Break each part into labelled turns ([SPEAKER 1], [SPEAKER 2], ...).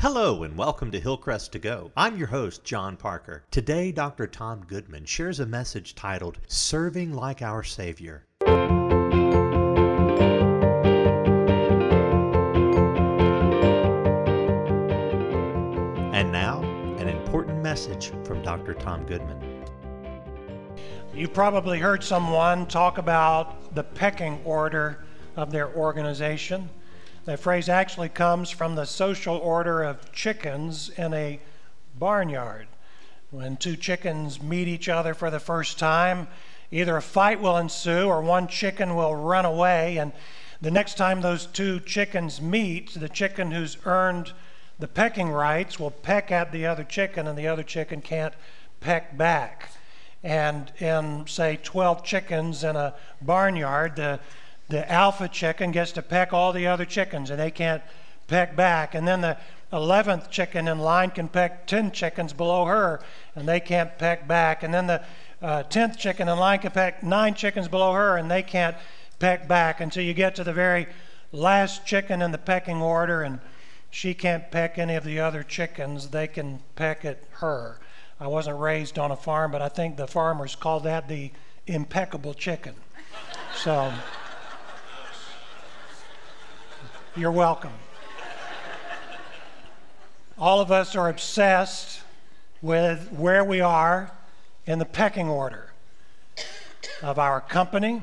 [SPEAKER 1] Hello and welcome to Hillcrest to Go. I'm your host, John Parker. Today, Dr. Tom Goodman shares a message titled Serving Like Our Savior. And now, an important message from Dr. Tom Goodman.
[SPEAKER 2] You've probably heard someone talk about the pecking order of their organization. That phrase actually comes from the social order of chickens in a barnyard. When two chickens meet each other for the first time, either a fight will ensue or one chicken will run away. And the next time those two chickens meet, the chicken who's earned the pecking rights will peck at the other chicken, and the other chicken can't peck back. And in, say, 12 chickens in a barnyard, the, the alpha chicken gets to peck all the other chickens, and they can't peck back. And then the 11th chicken in line can peck 10 chickens below her, and they can't peck back. And then the uh, 10th chicken in line can peck nine chickens below her, and they can't peck back until you get to the very last chicken in the pecking order, and she can't peck any of the other chickens. They can peck at her. I wasn't raised on a farm, but I think the farmers call that the impeccable chicken. So, you're welcome. All of us are obsessed with where we are in the pecking order of our company,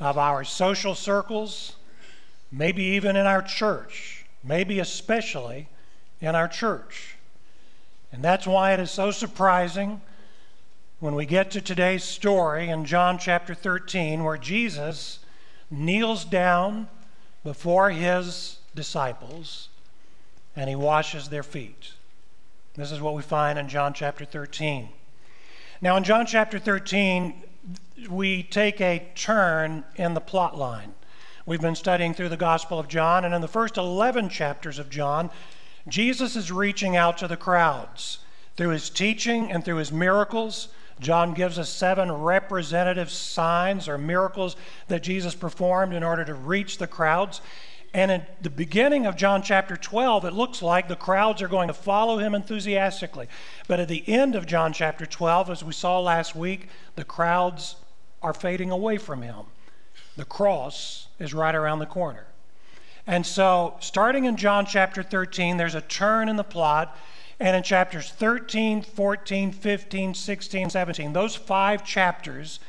[SPEAKER 2] of our social circles, maybe even in our church maybe especially in our church. And that's why it is so surprising when we get to today's story in John chapter 13, where Jesus kneels down before his disciples and he washes their feet. This is what we find in John chapter 13. Now, in John chapter 13, we take a turn in the plot line. We've been studying through the Gospel of John, and in the first 11 chapters of John, Jesus is reaching out to the crowds. Through his teaching and through his miracles, John gives us seven representative signs or miracles that Jesus performed in order to reach the crowds. And at the beginning of John chapter 12, it looks like the crowds are going to follow him enthusiastically. But at the end of John chapter 12, as we saw last week, the crowds are fading away from him. The cross is right around the corner. And so, starting in John chapter 13, there's a turn in the plot. And in chapters 13, 14, 15, 16, 17, those five chapters,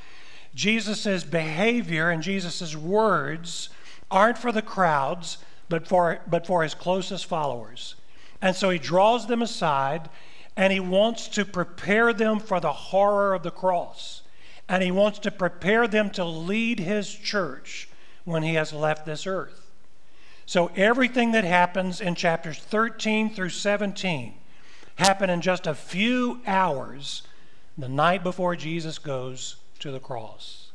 [SPEAKER 2] Jesus' behavior and Jesus' words aren't for the crowds, but for, but for his closest followers. And so he draws them aside and he wants to prepare them for the horror of the cross. And he wants to prepare them to lead his church when he has left this earth. So everything that happens in chapters 13 through 17 happen in just a few hours the night before Jesus goes to the cross.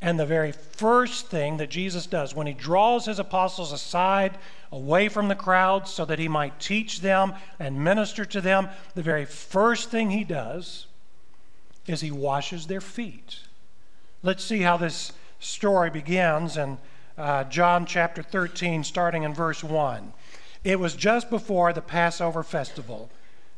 [SPEAKER 2] And the very first thing that Jesus does when he draws his apostles aside, away from the crowds, so that he might teach them and minister to them, the very first thing he does is he washes their feet. Let's see how this story begins in uh, John chapter 13, starting in verse 1. It was just before the Passover festival,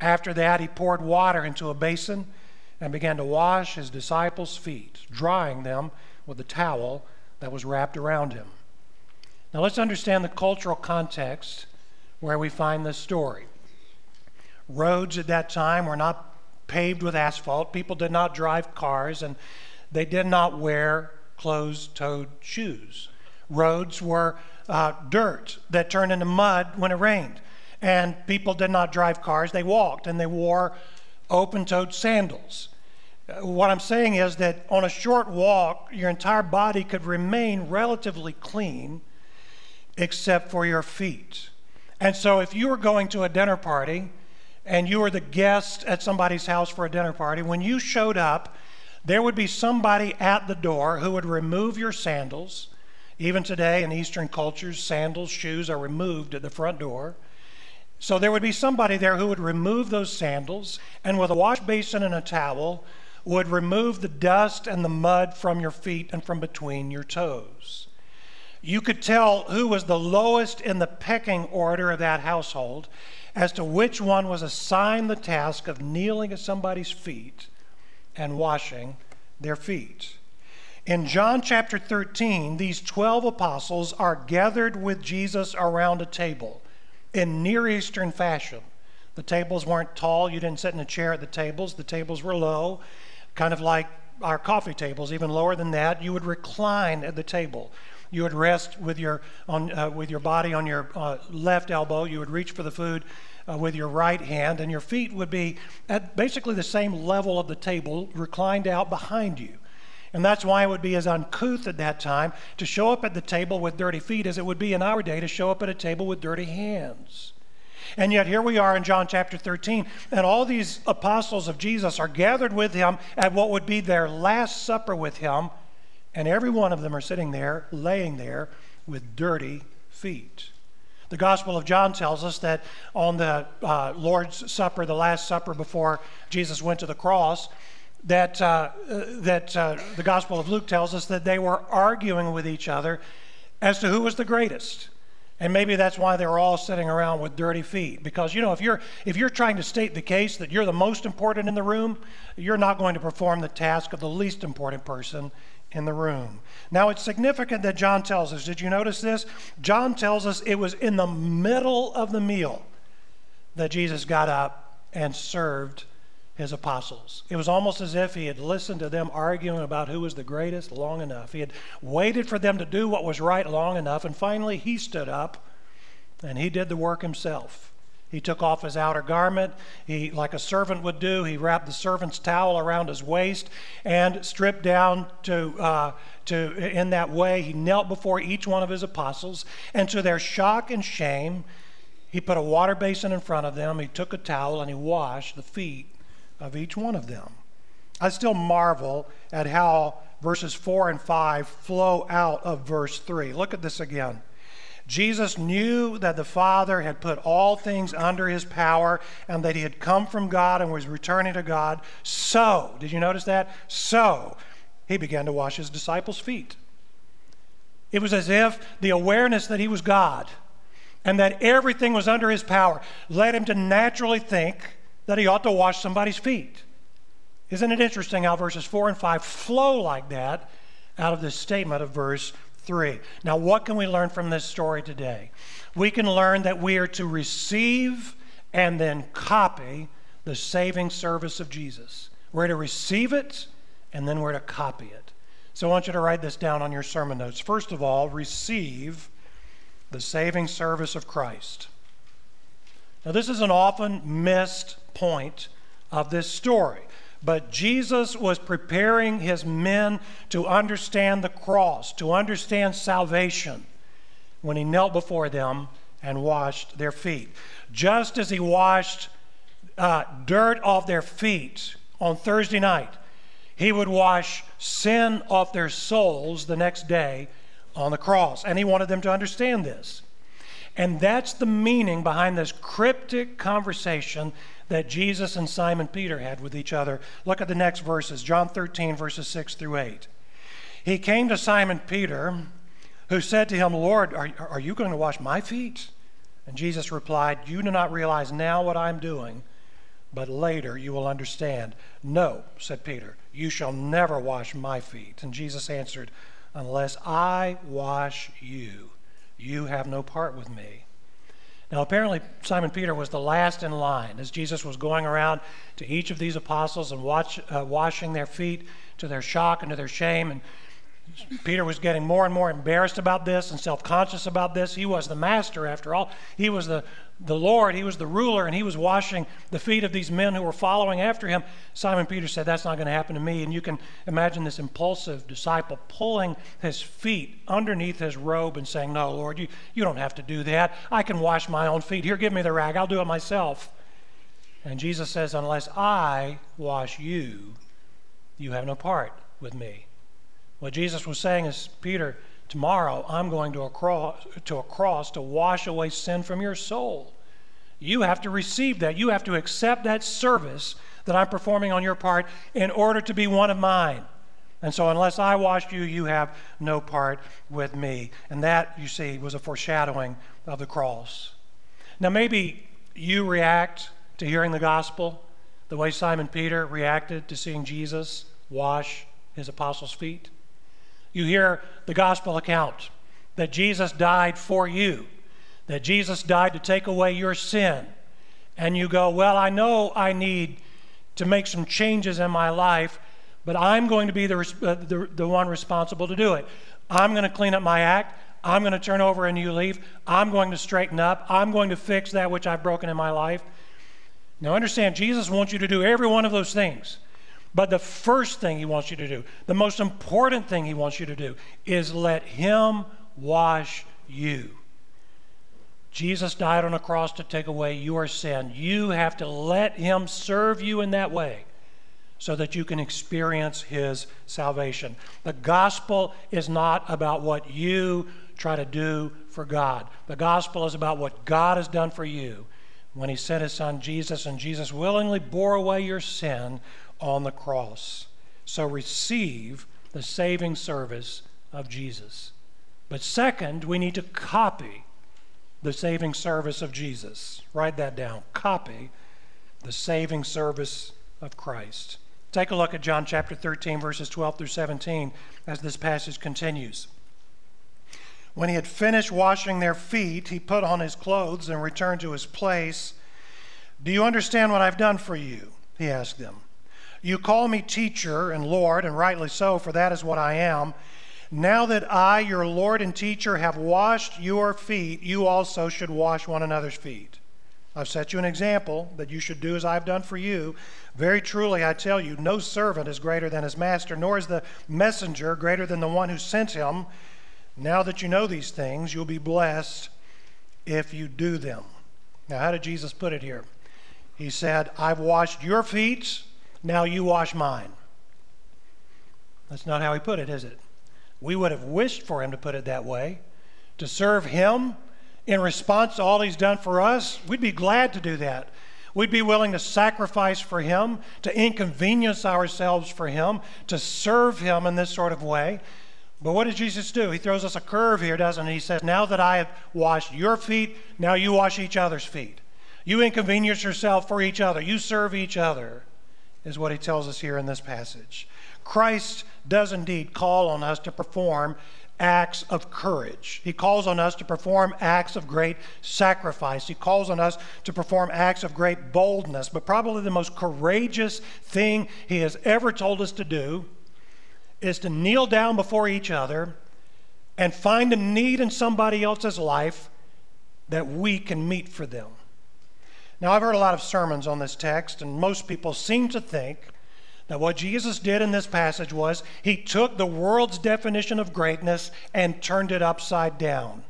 [SPEAKER 2] After that, he poured water into a basin and began to wash his disciples' feet, drying them with the towel that was wrapped around him. Now let's understand the cultural context where we find this story. Roads at that time were not paved with asphalt. People did not drive cars and they did not wear closed toed shoes. Roads were uh, dirt that turned into mud when it rained. And people did not drive cars, they walked and they wore open toed sandals. Uh, what I'm saying is that on a short walk, your entire body could remain relatively clean except for your feet. And so if you were going to a dinner party and you were the guest at somebody's house for a dinner party, when you showed up, there would be somebody at the door who would remove your sandals. Even today in Eastern cultures, sandals, shoes are removed at the front door. So there would be somebody there who would remove those sandals and with a wash basin and a towel would remove the dust and the mud from your feet and from between your toes. You could tell who was the lowest in the pecking order of that household as to which one was assigned the task of kneeling at somebody's feet and washing their feet. In John chapter 13, these 12 apostles are gathered with Jesus around a table in Near Eastern fashion. The tables weren't tall, you didn't sit in a chair at the tables, the tables were low, kind of like our coffee tables, even lower than that. You would recline at the table. You would rest with your, on, uh, with your body on your uh, left elbow. You would reach for the food uh, with your right hand, and your feet would be at basically the same level of the table, reclined out behind you. And that's why it would be as uncouth at that time to show up at the table with dirty feet as it would be in our day to show up at a table with dirty hands. And yet, here we are in John chapter 13, and all these apostles of Jesus are gathered with him at what would be their last supper with him, and every one of them are sitting there, laying there with dirty feet. The Gospel of John tells us that on the uh, Lord's Supper, the Last Supper before Jesus went to the cross, that, uh, that uh, the Gospel of Luke tells us that they were arguing with each other as to who was the greatest. And maybe that's why they're all sitting around with dirty feet. Because, you know, if you're, if you're trying to state the case that you're the most important in the room, you're not going to perform the task of the least important person in the room. Now, it's significant that John tells us. Did you notice this? John tells us it was in the middle of the meal that Jesus got up and served his apostles. It was almost as if he had listened to them arguing about who was the greatest long enough. He had waited for them to do what was right long enough, and finally he stood up and he did the work himself. He took off his outer garment. He, like a servant would do, he wrapped the servant's towel around his waist and stripped down to, uh, to, in that way. He knelt before each one of his apostles, and to their shock and shame, he put a water basin in front of them. He took a towel and he washed the feet of each one of them. I still marvel at how verses 4 and 5 flow out of verse 3. Look at this again. Jesus knew that the Father had put all things under his power and that he had come from God and was returning to God. So, did you notice that? So, he began to wash his disciples' feet. It was as if the awareness that he was God and that everything was under his power led him to naturally think that he ought to wash somebody's feet. Isn't it interesting how verses 4 and 5 flow like that out of this statement of verse 3. Now, what can we learn from this story today? We can learn that we are to receive and then copy the saving service of Jesus. We're to receive it and then we're to copy it. So I want you to write this down on your sermon notes. First of all, receive the saving service of Christ. Now, this is an often missed point of this story. But Jesus was preparing his men to understand the cross, to understand salvation, when he knelt before them and washed their feet. Just as he washed uh, dirt off their feet on Thursday night, he would wash sin off their souls the next day on the cross. And he wanted them to understand this. And that's the meaning behind this cryptic conversation that Jesus and Simon Peter had with each other. Look at the next verses John 13, verses 6 through 8. He came to Simon Peter, who said to him, Lord, are, are you going to wash my feet? And Jesus replied, You do not realize now what I'm doing, but later you will understand. No, said Peter, you shall never wash my feet. And Jesus answered, Unless I wash you, you have no part with me. Now, apparently, Simon Peter was the last in line as Jesus was going around to each of these apostles and watch, uh, washing their feet to their shock and to their shame. And Peter was getting more and more embarrassed about this and self conscious about this. He was the master, after all. He was the, the Lord, he was the ruler, and he was washing the feet of these men who were following after him. Simon Peter said, That's not going to happen to me. And you can imagine this impulsive disciple pulling his feet underneath his robe and saying, No, Lord, you, you don't have to do that. I can wash my own feet. Here, give me the rag. I'll do it myself. And Jesus says, Unless I wash you, you have no part with me. What Jesus was saying is, Peter, tomorrow I'm going to a, cross, to a cross to wash away sin from your soul. You have to receive that. You have to accept that service that I'm performing on your part in order to be one of mine. And so, unless I washed you, you have no part with me. And that, you see, was a foreshadowing of the cross. Now, maybe you react to hearing the gospel the way Simon Peter reacted to seeing Jesus wash his apostles' feet. You hear the gospel account that Jesus died for you, that Jesus died to take away your sin. And you go, Well, I know I need to make some changes in my life, but I'm going to be the, uh, the, the one responsible to do it. I'm going to clean up my act. I'm going to turn over a new leaf. I'm going to straighten up. I'm going to fix that which I've broken in my life. Now, understand, Jesus wants you to do every one of those things. But the first thing he wants you to do, the most important thing he wants you to do, is let him wash you. Jesus died on a cross to take away your sin. You have to let him serve you in that way so that you can experience his salvation. The gospel is not about what you try to do for God, the gospel is about what God has done for you when he sent his son Jesus, and Jesus willingly bore away your sin on the cross. So receive the saving service of Jesus. But second, we need to copy the saving service of Jesus. Write that down. Copy the saving service of Christ. Take a look at John chapter 13, verses 12 through 17, as this passage continues. When he had finished washing their feet, he put on his clothes and returned to his place. Do you understand what I've done for you? He asked them. You call me teacher and Lord, and rightly so, for that is what I am. Now that I, your Lord and teacher, have washed your feet, you also should wash one another's feet. I've set you an example that you should do as I've done for you. Very truly, I tell you, no servant is greater than his master, nor is the messenger greater than the one who sent him. Now that you know these things, you'll be blessed if you do them. Now, how did Jesus put it here? He said, I've washed your feet, now you wash mine. That's not how he put it, is it? We would have wished for him to put it that way. To serve him in response to all he's done for us, we'd be glad to do that. We'd be willing to sacrifice for him, to inconvenience ourselves for him, to serve him in this sort of way. But what does Jesus do? He throws us a curve here, doesn't he? He says, Now that I have washed your feet, now you wash each other's feet. You inconvenience yourself for each other. You serve each other, is what he tells us here in this passage. Christ does indeed call on us to perform acts of courage. He calls on us to perform acts of great sacrifice. He calls on us to perform acts of great boldness. But probably the most courageous thing he has ever told us to do is to kneel down before each other and find a need in somebody else's life that we can meet for them. Now, I've heard a lot of sermons on this text, and most people seem to think that what Jesus did in this passage was he took the world's definition of greatness and turned it upside down.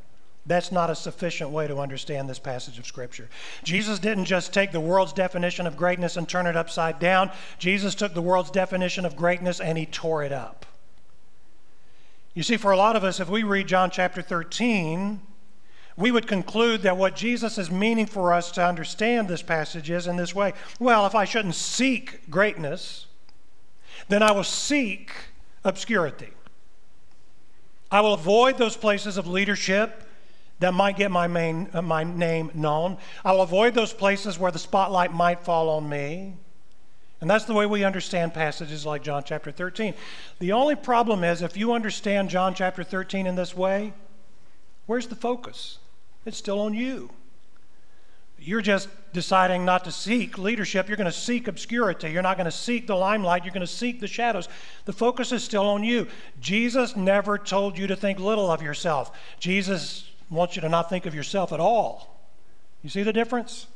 [SPEAKER 2] That's not a sufficient way to understand this passage of Scripture. Jesus didn't just take the world's definition of greatness and turn it upside down. Jesus took the world's definition of greatness and he tore it up. You see, for a lot of us, if we read John chapter 13, we would conclude that what Jesus is meaning for us to understand this passage is in this way well, if I shouldn't seek greatness, then I will seek obscurity. I will avoid those places of leadership that might get my, main, uh, my name known. I'll avoid those places where the spotlight might fall on me. And that's the way we understand passages like John chapter 13. The only problem is if you understand John chapter 13 in this way, where's the focus? It's still on you. You're just deciding not to seek leadership. You're going to seek obscurity. You're not going to seek the limelight. You're going to seek the shadows. The focus is still on you. Jesus never told you to think little of yourself. Jesus wants you to not think of yourself at all. You see the difference?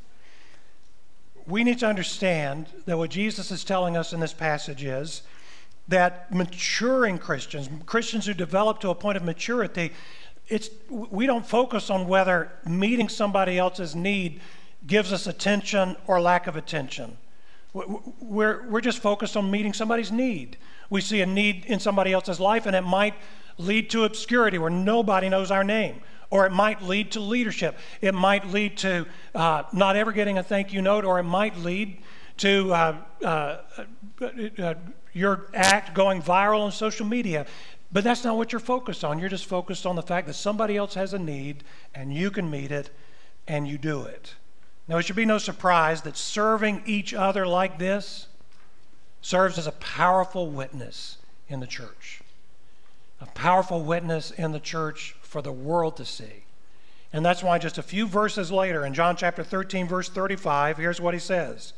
[SPEAKER 2] We need to understand that what Jesus is telling us in this passage is that maturing Christians, Christians who develop to a point of maturity, it's, we don't focus on whether meeting somebody else's need gives us attention or lack of attention. We're, we're just focused on meeting somebody's need. We see a need in somebody else's life, and it might lead to obscurity where nobody knows our name. Or it might lead to leadership. It might lead to uh, not ever getting a thank you note, or it might lead to uh, uh, uh your act going viral on social media. But that's not what you're focused on. You're just focused on the fact that somebody else has a need and you can meet it and you do it. Now, it should be no surprise that serving each other like this serves as a powerful witness in the church. A powerful witness in the church for the world to see. And that's why just a few verses later, in John chapter 13, verse 35, here's what he says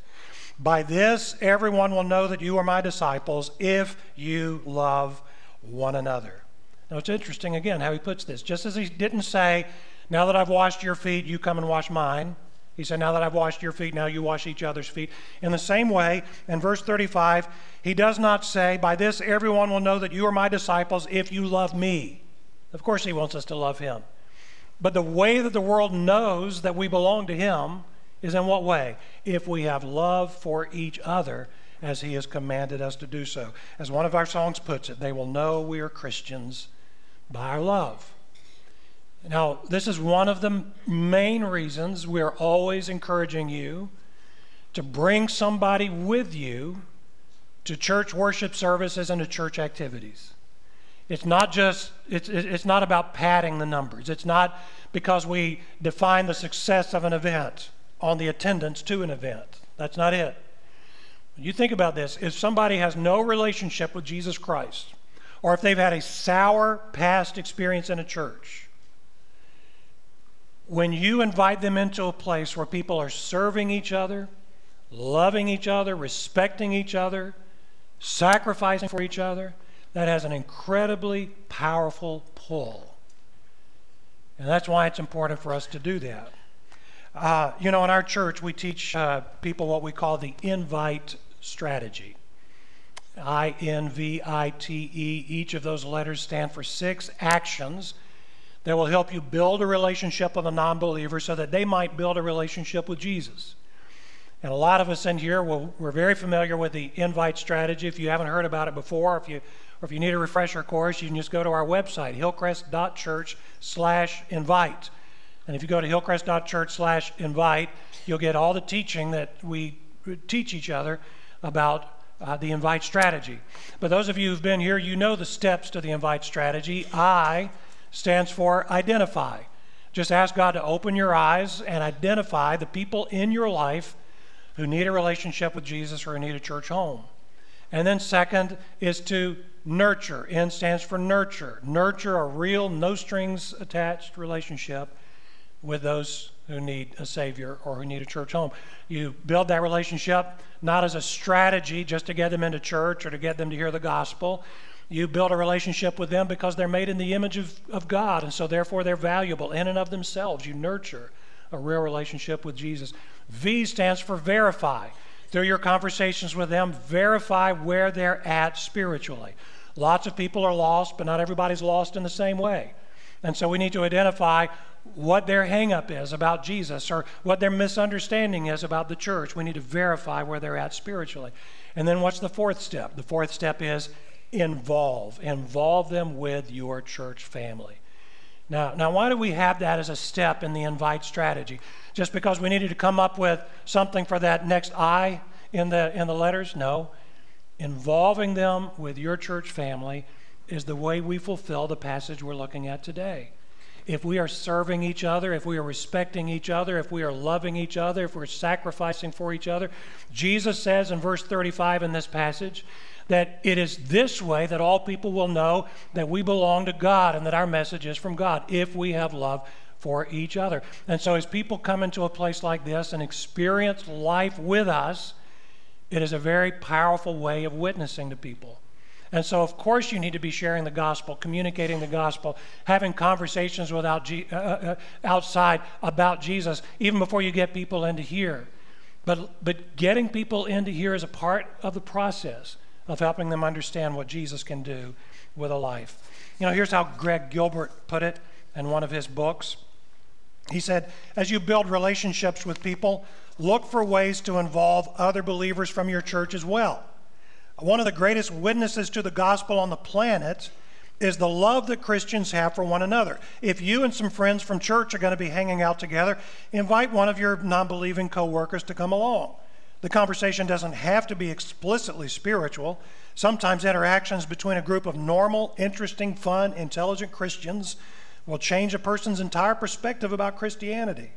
[SPEAKER 2] By this everyone will know that you are my disciples if you love one another. Now it's interesting again how he puts this. Just as he didn't say, Now that I've washed your feet, you come and wash mine. He said, Now that I've washed your feet, now you wash each other's feet. In the same way, in verse 35, he does not say, By this everyone will know that you are my disciples if you love me. Of course, he wants us to love him. But the way that the world knows that we belong to him is in what way? If we have love for each other as he has commanded us to do so. As one of our songs puts it, they will know we are Christians by our love. Now, this is one of the main reasons we're always encouraging you to bring somebody with you to church worship services and to church activities. It's not just, it's, it's not about padding the numbers. It's not because we define the success of an event on the attendance to an event. That's not it. You think about this if somebody has no relationship with Jesus Christ, or if they've had a sour past experience in a church, when you invite them into a place where people are serving each other, loving each other, respecting each other, sacrificing for each other, that has an incredibly powerful pull. And that's why it's important for us to do that. Uh, you know, in our church, we teach uh, people what we call the invite strategy. I N V I T E. Each of those letters stand for six actions that will help you build a relationship with a non believer so that they might build a relationship with Jesus. And a lot of us in here, will, we're very familiar with the invite strategy. If you haven't heard about it before, if you, or if you need a refresher course, you can just go to our website, hillcrest.church slash invite. And if you go to hillcrest.church slash invite, you'll get all the teaching that we teach each other about uh, the invite strategy. But those of you who've been here, you know the steps to the invite strategy. I stands for identify. Just ask God to open your eyes and identify the people in your life who need a relationship with Jesus or who need a church home. And then, second, is to nurture. N stands for nurture. Nurture a real, no strings attached relationship with those who need a Savior or who need a church home. You build that relationship not as a strategy just to get them into church or to get them to hear the gospel. You build a relationship with them because they're made in the image of, of God, and so therefore they're valuable in and of themselves. You nurture a real relationship with Jesus. V stands for verify. Through your conversations with them, verify where they're at spiritually. Lots of people are lost, but not everybody's lost in the same way. And so we need to identify what their hangup is about Jesus or what their misunderstanding is about the church. We need to verify where they're at spiritually. And then what's the fourth step? The fourth step is involve. Involve them with your church family. Now, now, why do we have that as a step in the invite strategy? Just because we needed to come up with something for that next I in the, in the letters? No. Involving them with your church family is the way we fulfill the passage we're looking at today if we are serving each other, if we are respecting each other, if we are loving each other, if we're sacrificing for each other. Jesus says in verse 35 in this passage that it is this way that all people will know that we belong to God and that our message is from God if we have love for each other. And so, as people come into a place like this and experience life with us, it is a very powerful way of witnessing to people. And so, of course, you need to be sharing the gospel, communicating the gospel, having conversations without G- uh, uh, uh, outside about Jesus, even before you get people into here. But, but getting people into here is a part of the process of helping them understand what Jesus can do with a life. You know, here's how Greg Gilbert put it in one of his books. He said, as you build relationships with people, look for ways to involve other believers from your church as well. One of the greatest witnesses to the gospel on the planet is the love that Christians have for one another. If you and some friends from church are going to be hanging out together, invite one of your non believing coworkers to come along. The conversation doesn't have to be explicitly spiritual. Sometimes interactions between a group of normal, interesting, fun, intelligent Christians will change a person's entire perspective about Christianity.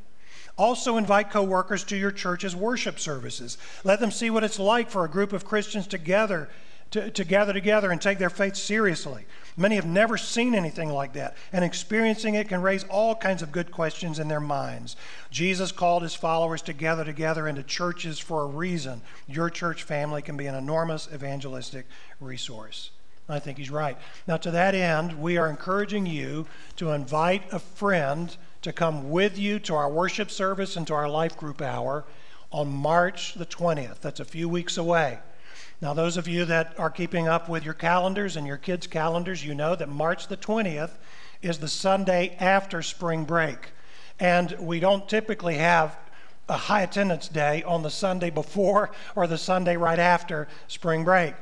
[SPEAKER 2] Also, invite coworkers to your church's worship services. Let them see what it's like for a group of Christians together to, to gather together and take their faith seriously. Many have never seen anything like that, and experiencing it can raise all kinds of good questions in their minds. Jesus called his followers to gather together into churches for a reason. Your church family can be an enormous evangelistic resource. I think he's right. Now, to that end, we are encouraging you to invite a friend to come with you to our worship service and to our life group hour on March the 20th. That's a few weeks away. Now, those of you that are keeping up with your calendars and your kids' calendars, you know that March the 20th is the Sunday after spring break. And we don't typically have a high attendance day on the Sunday before or the Sunday right after spring break.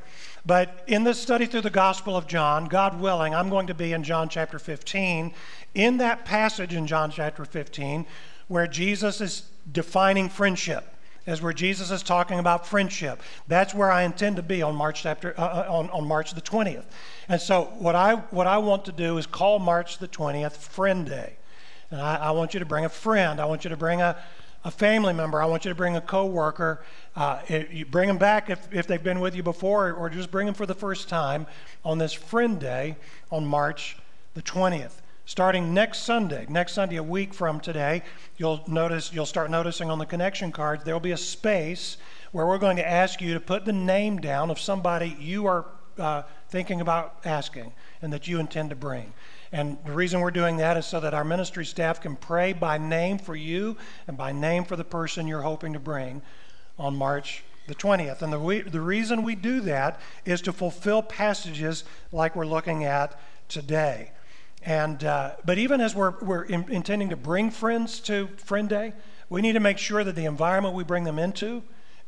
[SPEAKER 2] But in this study through the Gospel of John, God willing, I'm going to be in John chapter 15. In that passage in John chapter 15, where Jesus is defining friendship is where Jesus is talking about friendship. That's where I intend to be on March chapter uh, uh, on, on March the 20th. And so what I what I want to do is call March the 20th Friend Day. And I, I want you to bring a friend. I want you to bring a, a family member. I want you to bring a coworker. Uh, you bring them back if, if they've been with you before, or just bring them for the first time on this Friend Day on March the 20th starting next Sunday, next Sunday, a week from today, you'll notice, you'll start noticing on the connection cards, there'll be a space where we're going to ask you to put the name down of somebody you are uh, thinking about asking and that you intend to bring. And the reason we're doing that is so that our ministry staff can pray by name for you and by name for the person you're hoping to bring on March the 20th. And the, we, the reason we do that is to fulfill passages like we're looking at today. And, uh, but even as we're, we're in, intending to bring friends to Friend Day, we need to make sure that the environment we bring them into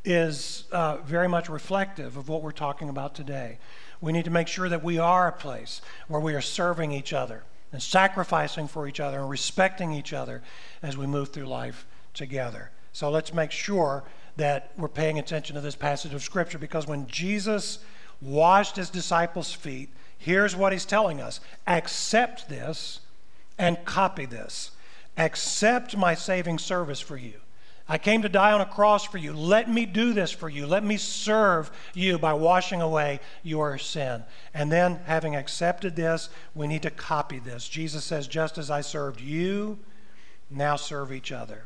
[SPEAKER 2] is uh, very much reflective of what we're talking about today. We need to make sure that we are a place where we are serving each other and sacrificing for each other and respecting each other as we move through life together. So let's make sure that we're paying attention to this passage of Scripture because when Jesus washed his disciples' feet, Here's what he's telling us accept this and copy this. Accept my saving service for you. I came to die on a cross for you. Let me do this for you. Let me serve you by washing away your sin. And then, having accepted this, we need to copy this. Jesus says, Just as I served you, now serve each other.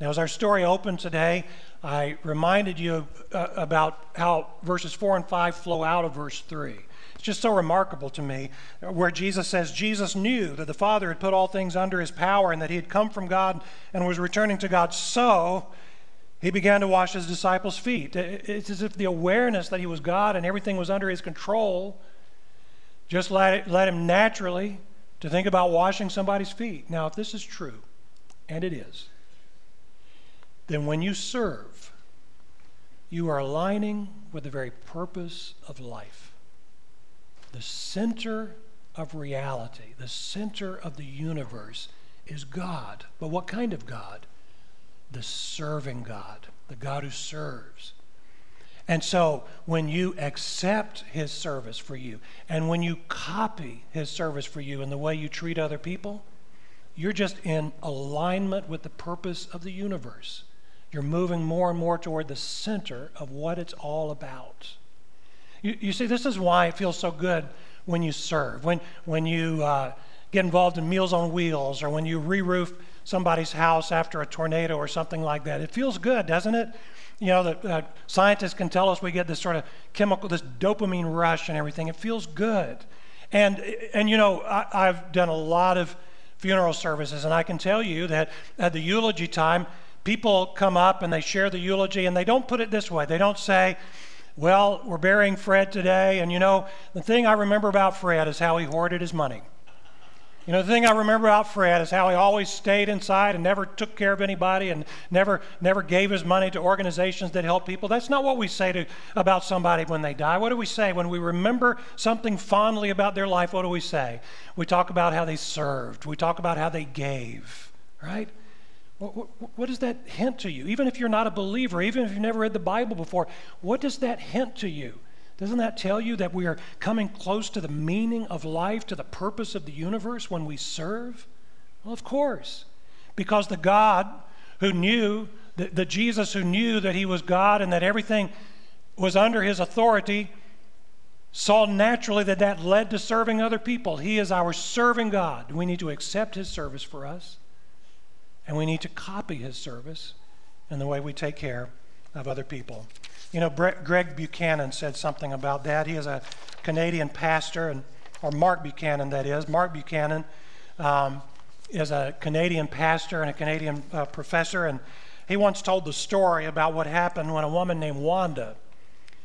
[SPEAKER 2] Now, as our story opened today, I reminded you uh, about how verses 4 and 5 flow out of verse 3. It's just so remarkable to me where Jesus says Jesus knew that the Father had put all things under his power and that he had come from God and was returning to God. So he began to wash his disciples' feet. It's as if the awareness that he was God and everything was under his control just led, it, led him naturally to think about washing somebody's feet. Now, if this is true, and it is, then when you serve, you are aligning with the very purpose of life the center of reality, the center of the universe is God. But what kind of God? The serving God, the God who serves. And so when you accept his service for you, and when you copy his service for you in the way you treat other people, you're just in alignment with the purpose of the universe. You're moving more and more toward the center of what it's all about. You, you see, this is why it feels so good when you serve, when, when you uh, get involved in Meals on Wheels, or when you re roof somebody's house after a tornado or something like that. It feels good, doesn't it? You know, the uh, scientists can tell us we get this sort of chemical, this dopamine rush and everything. It feels good. And, and you know, I, I've done a lot of funeral services, and I can tell you that at the eulogy time, people come up and they share the eulogy, and they don't put it this way. They don't say, well, we're burying Fred today, and you know, the thing I remember about Fred is how he hoarded his money. You know, the thing I remember about Fred is how he always stayed inside and never took care of anybody and never never gave his money to organizations that help people. That's not what we say to, about somebody when they die. What do we say when we remember something fondly about their life? What do we say? We talk about how they served. We talk about how they gave, right? What, what, what does that hint to you? Even if you're not a believer, even if you've never read the Bible before, what does that hint to you? Doesn't that tell you that we are coming close to the meaning of life, to the purpose of the universe when we serve? Well, of course. Because the God who knew, the, the Jesus who knew that he was God and that everything was under his authority, saw naturally that that led to serving other people. He is our serving God. We need to accept his service for us, and we need to copy his service in the way we take care of other people. You know, Greg Buchanan said something about that. He is a Canadian pastor, and or Mark Buchanan, that is. Mark Buchanan um, is a Canadian pastor and a Canadian uh, professor, and he once told the story about what happened when a woman named Wanda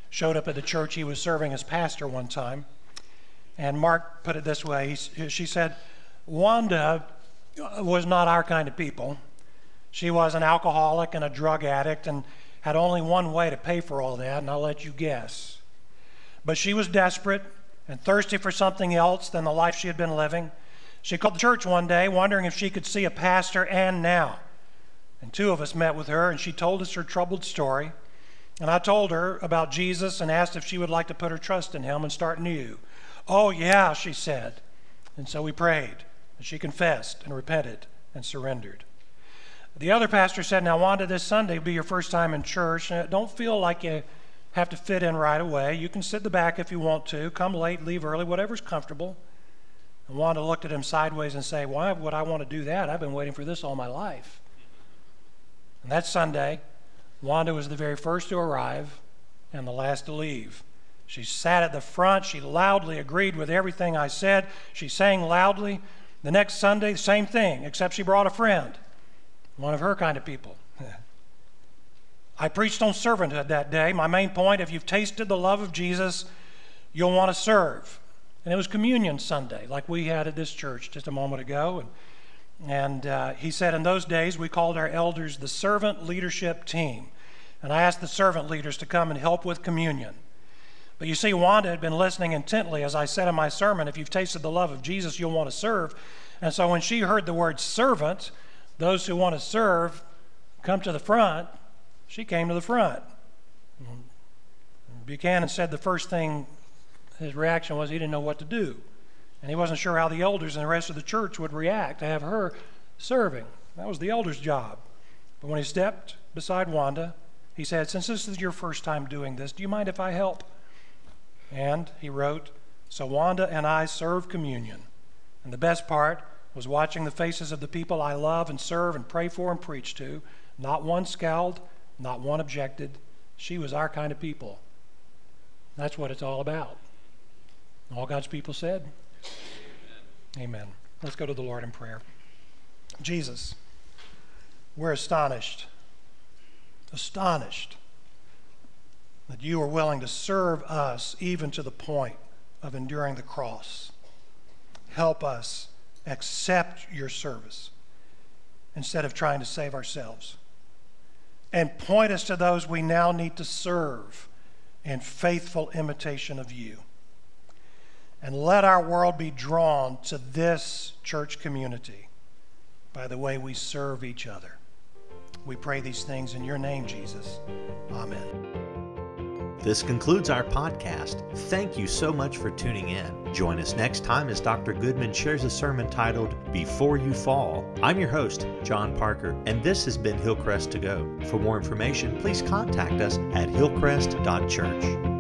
[SPEAKER 2] showed up at the church he was serving as pastor one time. And Mark put it this way he, she said, Wanda was not our kind of people. She was an alcoholic and a drug addict, and had only one way to pay for all that, and I'll let you guess. But she was desperate and thirsty for something else than the life she had been living. She called the church one day, wondering if she could see a pastor and now. And two of us met with her, and she told us her troubled story. And I told her about Jesus and asked if she would like to put her trust in him and start new. Oh, yeah, she said. And so we prayed, she confessed and repented and surrendered. The other pastor said, Now, Wanda, this Sunday will be your first time in church. Don't feel like you have to fit in right away. You can sit in the back if you want to. Come late, leave early, whatever's comfortable. And Wanda looked at him sideways and said, Why would I want to do that? I've been waiting for this all my life. And that Sunday, Wanda was the very first to arrive and the last to leave. She sat at the front. She loudly agreed with everything I said. She sang loudly. The next Sunday, same thing, except she brought a friend one of her kind of people. I preached on servanthood that day. My main point if you've tasted the love of Jesus, you'll want to serve. And it was Communion Sunday, like we had at this church just a moment ago. And, and uh, he said, In those days, we called our elders the servant leadership team. And I asked the servant leaders to come and help with communion. But you see, Wanda had been listening intently as I said in my sermon if you've tasted the love of Jesus, you'll want to serve. And so when she heard the word servant, those who want to serve come to the front. She came to the front. Buchanan said the first thing his reaction was he didn't know what to do. And he wasn't sure how the elders and the rest of the church would react to have her serving. That was the elders' job. But when he stepped beside Wanda, he said, Since this is your first time doing this, do you mind if I help? And he wrote, So Wanda and I serve communion. And the best part, was watching the faces of the people I love and serve and pray for and preach to. Not one scowled, not one objected. She was our kind of people. That's what it's all about. All God's people said, Amen. Amen. Let's go to the Lord in prayer. Jesus, we're astonished, astonished that you are willing to serve us even to the point of enduring the cross. Help us accept your service instead of trying to save ourselves. And point us to those we now need to serve in faithful imitation of you. And let our world be drawn to this church community by the way we serve each other. We pray these things in your name, Jesus. Amen.
[SPEAKER 1] This concludes our podcast. Thank you so much for tuning in. Join us next time as Dr. Goodman shares a sermon titled Before You Fall. I'm your host, John Parker, and this has been Hillcrest to Go. For more information, please contact us at hillcrest.church.